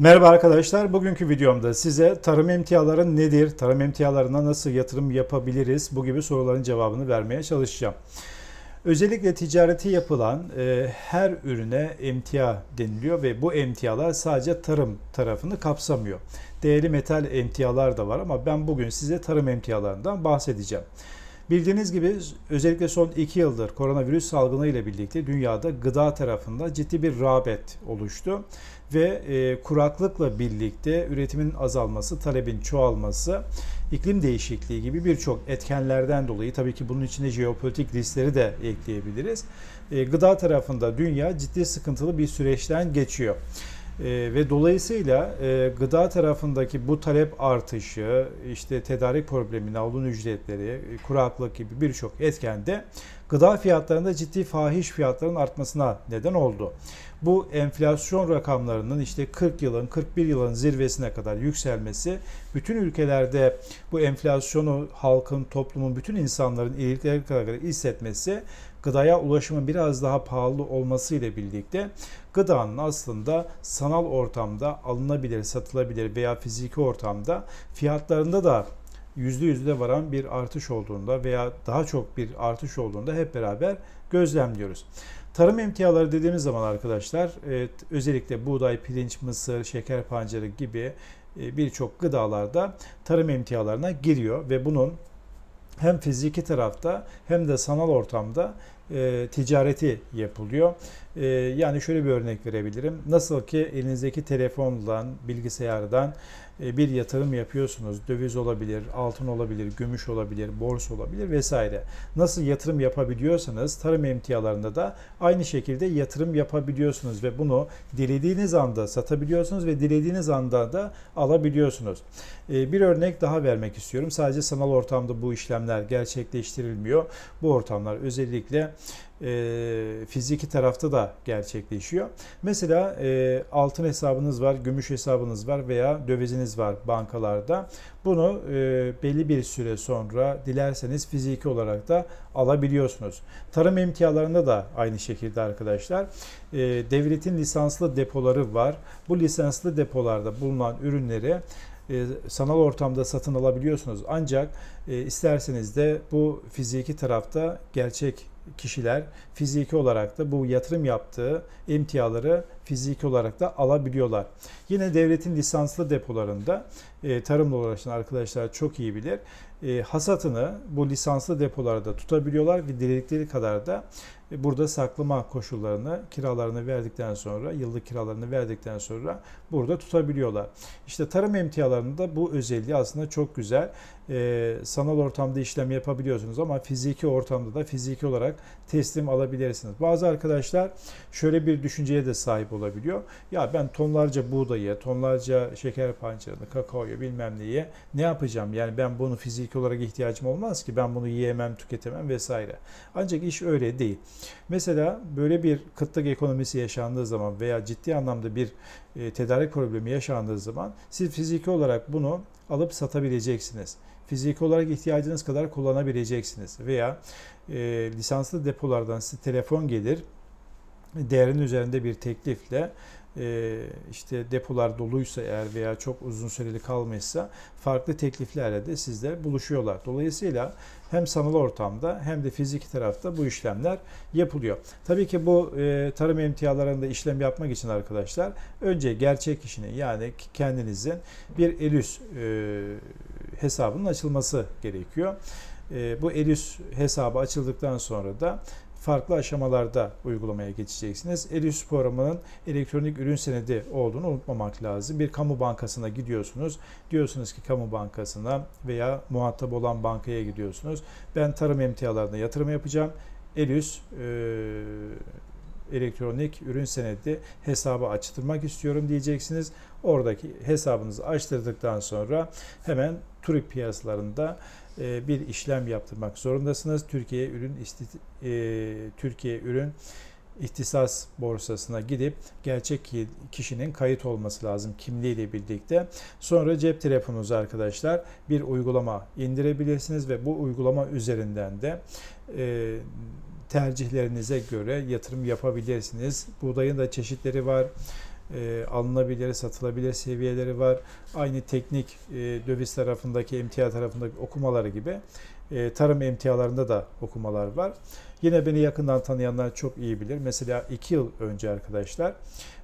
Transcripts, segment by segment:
Merhaba arkadaşlar. Bugünkü videomda size tarım emtiaları nedir, tarım emtialarına nasıl yatırım yapabiliriz bu gibi soruların cevabını vermeye çalışacağım. Özellikle ticareti yapılan e, her ürüne emtia deniliyor ve bu emtialar sadece tarım tarafını kapsamıyor. Değerli metal emtialar da var ama ben bugün size tarım emtialarından bahsedeceğim. Bildiğiniz gibi özellikle son 2 yıldır koronavirüs salgını ile birlikte dünyada gıda tarafında ciddi bir rağbet oluştu ve e, kuraklıkla birlikte üretimin azalması, talebin çoğalması, iklim değişikliği gibi birçok etkenlerden dolayı tabii ki bunun içine jeopolitik riskleri de ekleyebiliriz. E, gıda tarafında dünya ciddi sıkıntılı bir süreçten geçiyor. E, ve dolayısıyla e, gıda tarafındaki bu talep artışı, işte tedarik problemi, navlun ücretleri, e, kuraklık gibi birçok etkende gıda fiyatlarında ciddi fahiş fiyatların artmasına neden oldu. Bu enflasyon rakamlarının işte 40 yılın, 41 yılın zirvesine kadar yükselmesi bütün ülkelerde bu enflasyonu halkın, toplumun, bütün insanların iyilikleri kadar hissetmesi gıdaya ulaşımın biraz daha pahalı olması ile birlikte gıdanın aslında sanal ortamda alınabilir, satılabilir veya fiziki ortamda fiyatlarında da yüzde yüzde varan bir artış olduğunda veya daha çok bir artış olduğunda hep beraber gözlemliyoruz. Tarım emtiaları dediğimiz zaman arkadaşlar özellikle buğday, pirinç, mısır, şeker pancarı gibi e, birçok gıdalarda tarım emtialarına giriyor ve bunun hem fiziki tarafta hem de sanal ortamda e, ticareti yapılıyor. E, yani şöyle bir örnek verebilirim. Nasıl ki elinizdeki telefondan, bilgisayardan e, bir yatırım yapıyorsunuz. Döviz olabilir, altın olabilir, gümüş olabilir, borsa olabilir vesaire. Nasıl yatırım yapabiliyorsanız tarım emtialarında da aynı şekilde yatırım yapabiliyorsunuz ve bunu dilediğiniz anda satabiliyorsunuz ve dilediğiniz anda da alabiliyorsunuz. E, bir örnek daha vermek istiyorum. Sadece sanal ortamda bu işlemler gerçekleştirilmiyor. Bu ortamlar özellikle e, fiziki tarafta da gerçekleşiyor. Mesela e, altın hesabınız var, gümüş hesabınız var veya döviziniz var bankalarda. Bunu e, belli bir süre sonra dilerseniz fiziki olarak da alabiliyorsunuz. Tarım emtialarında da aynı şekilde arkadaşlar. E, devletin lisanslı depoları var. Bu lisanslı depolarda bulunan ürünleri e, sanal ortamda satın alabiliyorsunuz. Ancak e, isterseniz de bu fiziki tarafta gerçek kişiler fiziki olarak da bu yatırım yaptığı emtiaları fiziki olarak da alabiliyorlar. Yine devletin lisanslı depolarında e, tarımla uğraşan arkadaşlar çok iyi bilir. E, hasatını bu lisanslı depolarda tutabiliyorlar ve diledikleri kadar da burada saklama koşullarını, kiralarını verdikten sonra, yıllık kiralarını verdikten sonra burada tutabiliyorlar. İşte tarım emtialarında bu özelliği aslında çok güzel. E, sanal ortamda işlem yapabiliyorsunuz ama fiziki ortamda da fiziki olarak teslim alabilirsiniz. Bazı arkadaşlar şöyle bir düşünceye de sahip olabiliyor. Ya ben tonlarca buğdayı, tonlarca şeker pancarını, kakaoyu bilmem neyi ne yapacağım? Yani ben bunu fiziki olarak ihtiyacım olmaz ki. Ben bunu yiyemem, tüketemem vesaire. Ancak iş öyle değil. Mesela böyle bir kıtlık ekonomisi yaşandığı zaman veya ciddi anlamda bir e, tedarik problemi yaşandığı zaman siz fiziki olarak bunu alıp satabileceksiniz. Fiziki olarak ihtiyacınız kadar kullanabileceksiniz. Veya e, lisanslı depolardan size telefon gelir, değerin üzerinde bir teklifle e, işte depolar doluysa eğer veya çok uzun süreli kalmışsa farklı tekliflerle de sizler buluşuyorlar. Dolayısıyla hem sanal ortamda hem de fiziki tarafta bu işlemler yapılıyor. Tabii ki bu e, tarım emtialarında işlem yapmak için arkadaşlar önce gerçek kişinin yani kendinizin bir ELÜS e, hesabının açılması gerekiyor. Bu ELÜS hesabı açıldıktan sonra da farklı aşamalarda uygulamaya geçeceksiniz. Elius programının elektronik ürün senedi olduğunu unutmamak lazım. Bir kamu bankasına gidiyorsunuz. Diyorsunuz ki kamu bankasına veya muhatap olan bankaya gidiyorsunuz. Ben tarım emtialarına yatırım yapacağım. Elius e, elektronik ürün senedi hesabı açtırmak istiyorum diyeceksiniz. Oradaki hesabınızı açtırdıktan sonra hemen TÜRİP piyasalarında bir işlem yaptırmak zorundasınız. Türkiye ürün e, Türkiye ürün ihtisas borsasına gidip gerçek kişinin kayıt olması lazım kimliğiyle birlikte. Sonra cep telefonunuza arkadaşlar bir uygulama indirebilirsiniz ve bu uygulama üzerinden de e, tercihlerinize göre yatırım yapabilirsiniz. Buğdayın da çeşitleri var. E, alınabilir, satılabilir seviyeleri var. Aynı teknik e, döviz tarafındaki, emtia tarafındaki okumaları gibi e, tarım emtialarında da okumalar var. Yine beni yakından tanıyanlar çok iyi bilir. Mesela 2 yıl önce arkadaşlar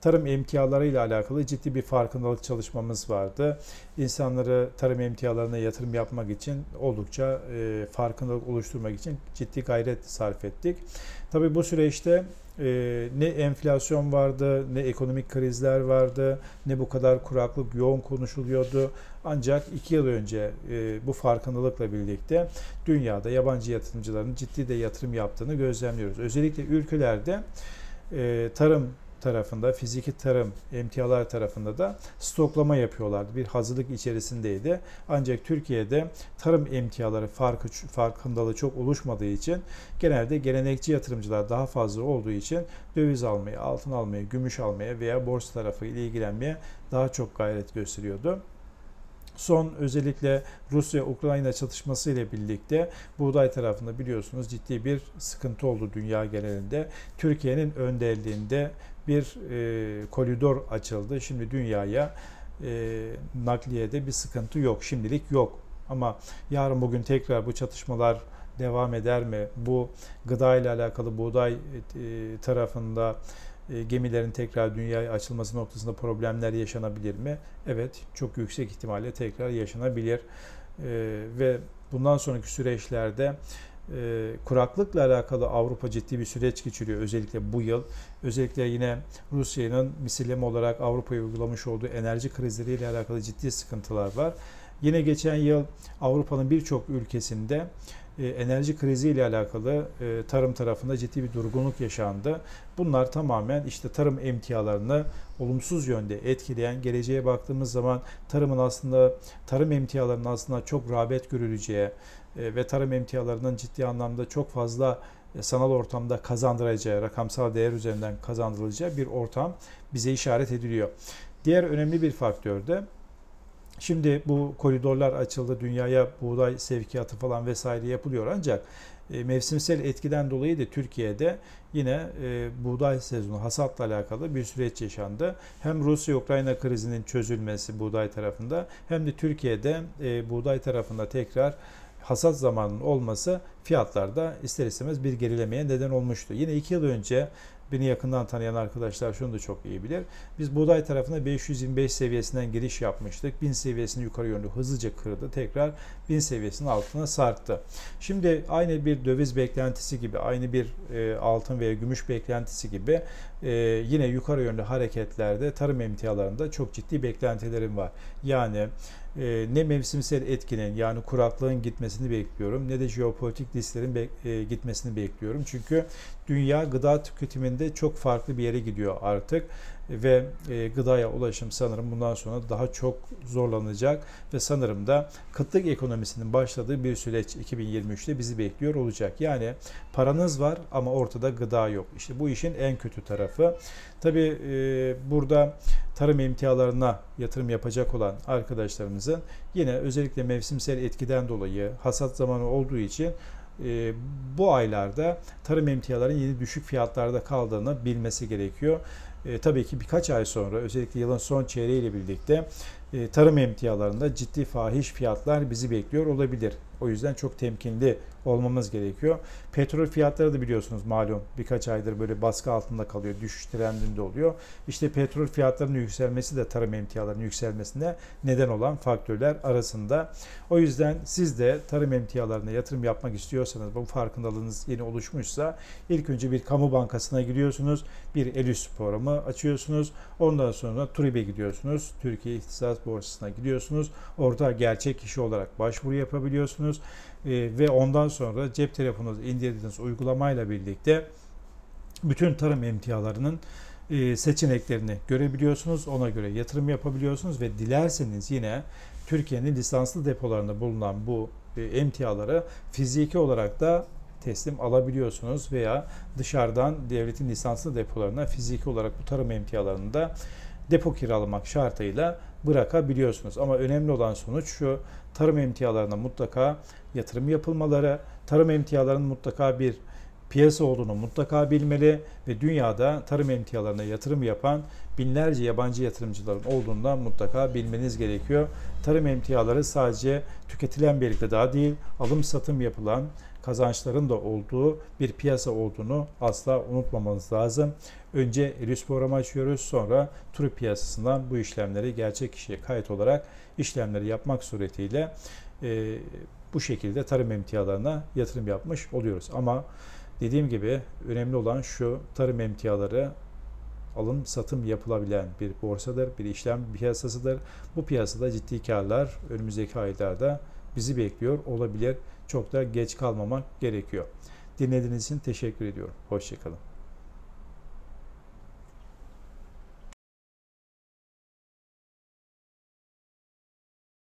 tarım emtiaları ile alakalı ciddi bir farkındalık çalışmamız vardı. İnsanları tarım emtialarına yatırım yapmak için oldukça e, farkındalık oluşturmak için ciddi gayret sarf ettik. Tabii bu süreçte e, ne enflasyon vardı, ne ekonomik krizler vardı, ne bu kadar kuraklık yoğun konuşuluyordu. Ancak iki yıl önce e, bu farkındalıkla birlikte dünyada yabancı yatırımcıların ciddi de yatırım yaptığını gözlemliyoruz. Özellikle ülkelerde e, tarım tarafında, fiziki tarım emtialar tarafında da stoklama yapıyorlardı. Bir hazırlık içerisindeydi. Ancak Türkiye'de tarım emtiaları farkı, farkındalığı çok oluşmadığı için genelde gelenekçi yatırımcılar daha fazla olduğu için döviz almaya, altın almaya, gümüş almaya veya borsa tarafı ile ilgilenmeye daha çok gayret gösteriyordu. Son özellikle Rusya-Ukrayna çatışması ile birlikte buğday tarafında biliyorsunuz ciddi bir sıkıntı oldu dünya genelinde. Türkiye'nin önderliğinde bir e, koridor açıldı. Şimdi dünyaya e, nakliyede bir sıkıntı yok. Şimdilik yok. Ama yarın bugün tekrar bu çatışmalar devam eder mi? Bu gıda ile alakalı buğday e, tarafında e, gemilerin tekrar dünyaya açılması noktasında problemler yaşanabilir mi? Evet, çok yüksek ihtimalle tekrar yaşanabilir. E, ve bundan sonraki süreçlerde e, kuraklıkla alakalı Avrupa ciddi bir süreç geçiriyor özellikle bu yıl. Özellikle yine Rusya'nın misilleme olarak Avrupa'ya uygulamış olduğu enerji krizleriyle alakalı ciddi sıkıntılar var. Yine geçen yıl Avrupa'nın birçok ülkesinde enerji krizi ile alakalı e, tarım tarafında ciddi bir durgunluk yaşandı. Bunlar tamamen işte tarım emtialarını olumsuz yönde etkileyen, geleceğe baktığımız zaman tarımın aslında tarım emtialarının aslında çok rağbet görüleceği e, ve tarım emtialarının ciddi anlamda çok fazla sanal ortamda kazandıracağı, rakamsal değer üzerinden kazandırılacağı bir ortam bize işaret ediliyor. Diğer önemli bir faktör de Şimdi bu koridorlar açıldı, dünyaya buğday sevkiyatı falan vesaire yapılıyor ancak e, mevsimsel etkiden dolayı da Türkiye'de yine e, buğday sezonu hasatla alakalı bir süreç yaşandı. Hem Rusya-Ukrayna krizinin çözülmesi buğday tarafında hem de Türkiye'de e, buğday tarafında tekrar hasat zamanının olması fiyatlarda ister istemez bir gerilemeye neden olmuştu. Yine iki yıl önce Beni yakından tanıyan arkadaşlar şunu da çok iyi bilir. Biz buğday tarafına 525 seviyesinden giriş yapmıştık. 1000 seviyesini yukarı yönlü hızlıca kırdı. Tekrar 1000 seviyesinin altına sarktı. Şimdi aynı bir döviz beklentisi gibi, aynı bir e, altın veya gümüş beklentisi gibi e, yine yukarı yönlü hareketlerde tarım emtialarında çok ciddi beklentilerim var. Yani e, ne mevsimsel etkinin yani kuraklığın gitmesini bekliyorum ne de jeopolitik risklerin e, gitmesini bekliyorum. Çünkü dünya gıda tüketiminde çok farklı bir yere gidiyor artık ve e, gıdaya ulaşım sanırım bundan sonra daha çok zorlanacak ve sanırım da kıtlık ekonomisinin başladığı bir süreç 2023'te bizi bekliyor olacak. Yani paranız var ama ortada gıda yok. İşte bu işin en kötü tarafı. Tabi e, burada tarım emtialarına yatırım yapacak olan arkadaşlarımızın yine özellikle mevsimsel etkiden dolayı hasat zamanı olduğu için e, bu aylarda tarım emtiaların yeni düşük fiyatlarda kaldığını bilmesi gerekiyor. E, tabii ki birkaç ay sonra özellikle yılın son çeyreği ile birlikte e, tarım emtialarında ciddi fahiş fiyatlar bizi bekliyor olabilir. O yüzden çok temkinli olmamız gerekiyor. Petrol fiyatları da biliyorsunuz malum birkaç aydır böyle baskı altında kalıyor. Düşüş trendinde oluyor. İşte petrol fiyatlarının yükselmesi de tarım emtialarının yükselmesine neden olan faktörler arasında. O yüzden siz de tarım emtialarına yatırım yapmak istiyorsanız bu farkındalığınız yeni oluşmuşsa ilk önce bir kamu bankasına giriyorsunuz. Bir Elüs programı açıyorsunuz. Ondan sonra TÜRİB'e gidiyorsunuz. Türkiye İhtisas Borsası'na gidiyorsunuz. Orada gerçek kişi olarak başvuru yapabiliyorsunuz. E, ve ondan sonra cep telefonunuza indirdiğiniz uygulamayla birlikte bütün tarım emtialarının e, seçeneklerini görebiliyorsunuz. Ona göre yatırım yapabiliyorsunuz ve dilerseniz yine Türkiye'nin lisanslı depolarında bulunan bu e, emtiaları fiziki olarak da teslim alabiliyorsunuz veya dışarıdan devletin lisanslı depolarına fiziki olarak bu tarım emtialarını da depo kiralamak şartıyla bırakabiliyorsunuz. Ama önemli olan sonuç şu tarım emtialarına mutlaka yatırım yapılmaları, tarım emtialarının mutlaka bir piyasa olduğunu mutlaka bilmeli ve dünyada tarım emtialarına yatırım yapan binlerce yabancı yatırımcıların olduğundan mutlaka bilmeniz gerekiyor. Tarım emtiaları sadece tüketilen bir gıda değil, alım satım yapılan kazançların da olduğu bir piyasa olduğunu asla unutmamanız lazım. Önce Elius programı açıyoruz, sonra TÜRK piyasasından bu işlemleri gerçek kişiye kayıt olarak işlemleri yapmak suretiyle e, bu şekilde tarım emtialarına yatırım yapmış oluyoruz. Ama dediğim gibi önemli olan şu tarım emtiaları alım satım yapılabilen bir borsadır, bir işlem piyasasıdır. Bu piyasada ciddi karlar önümüzdeki aylarda bizi bekliyor olabilir. Çok da geç kalmamak gerekiyor. Dinlediğiniz için teşekkür ediyorum. Hoşçakalın.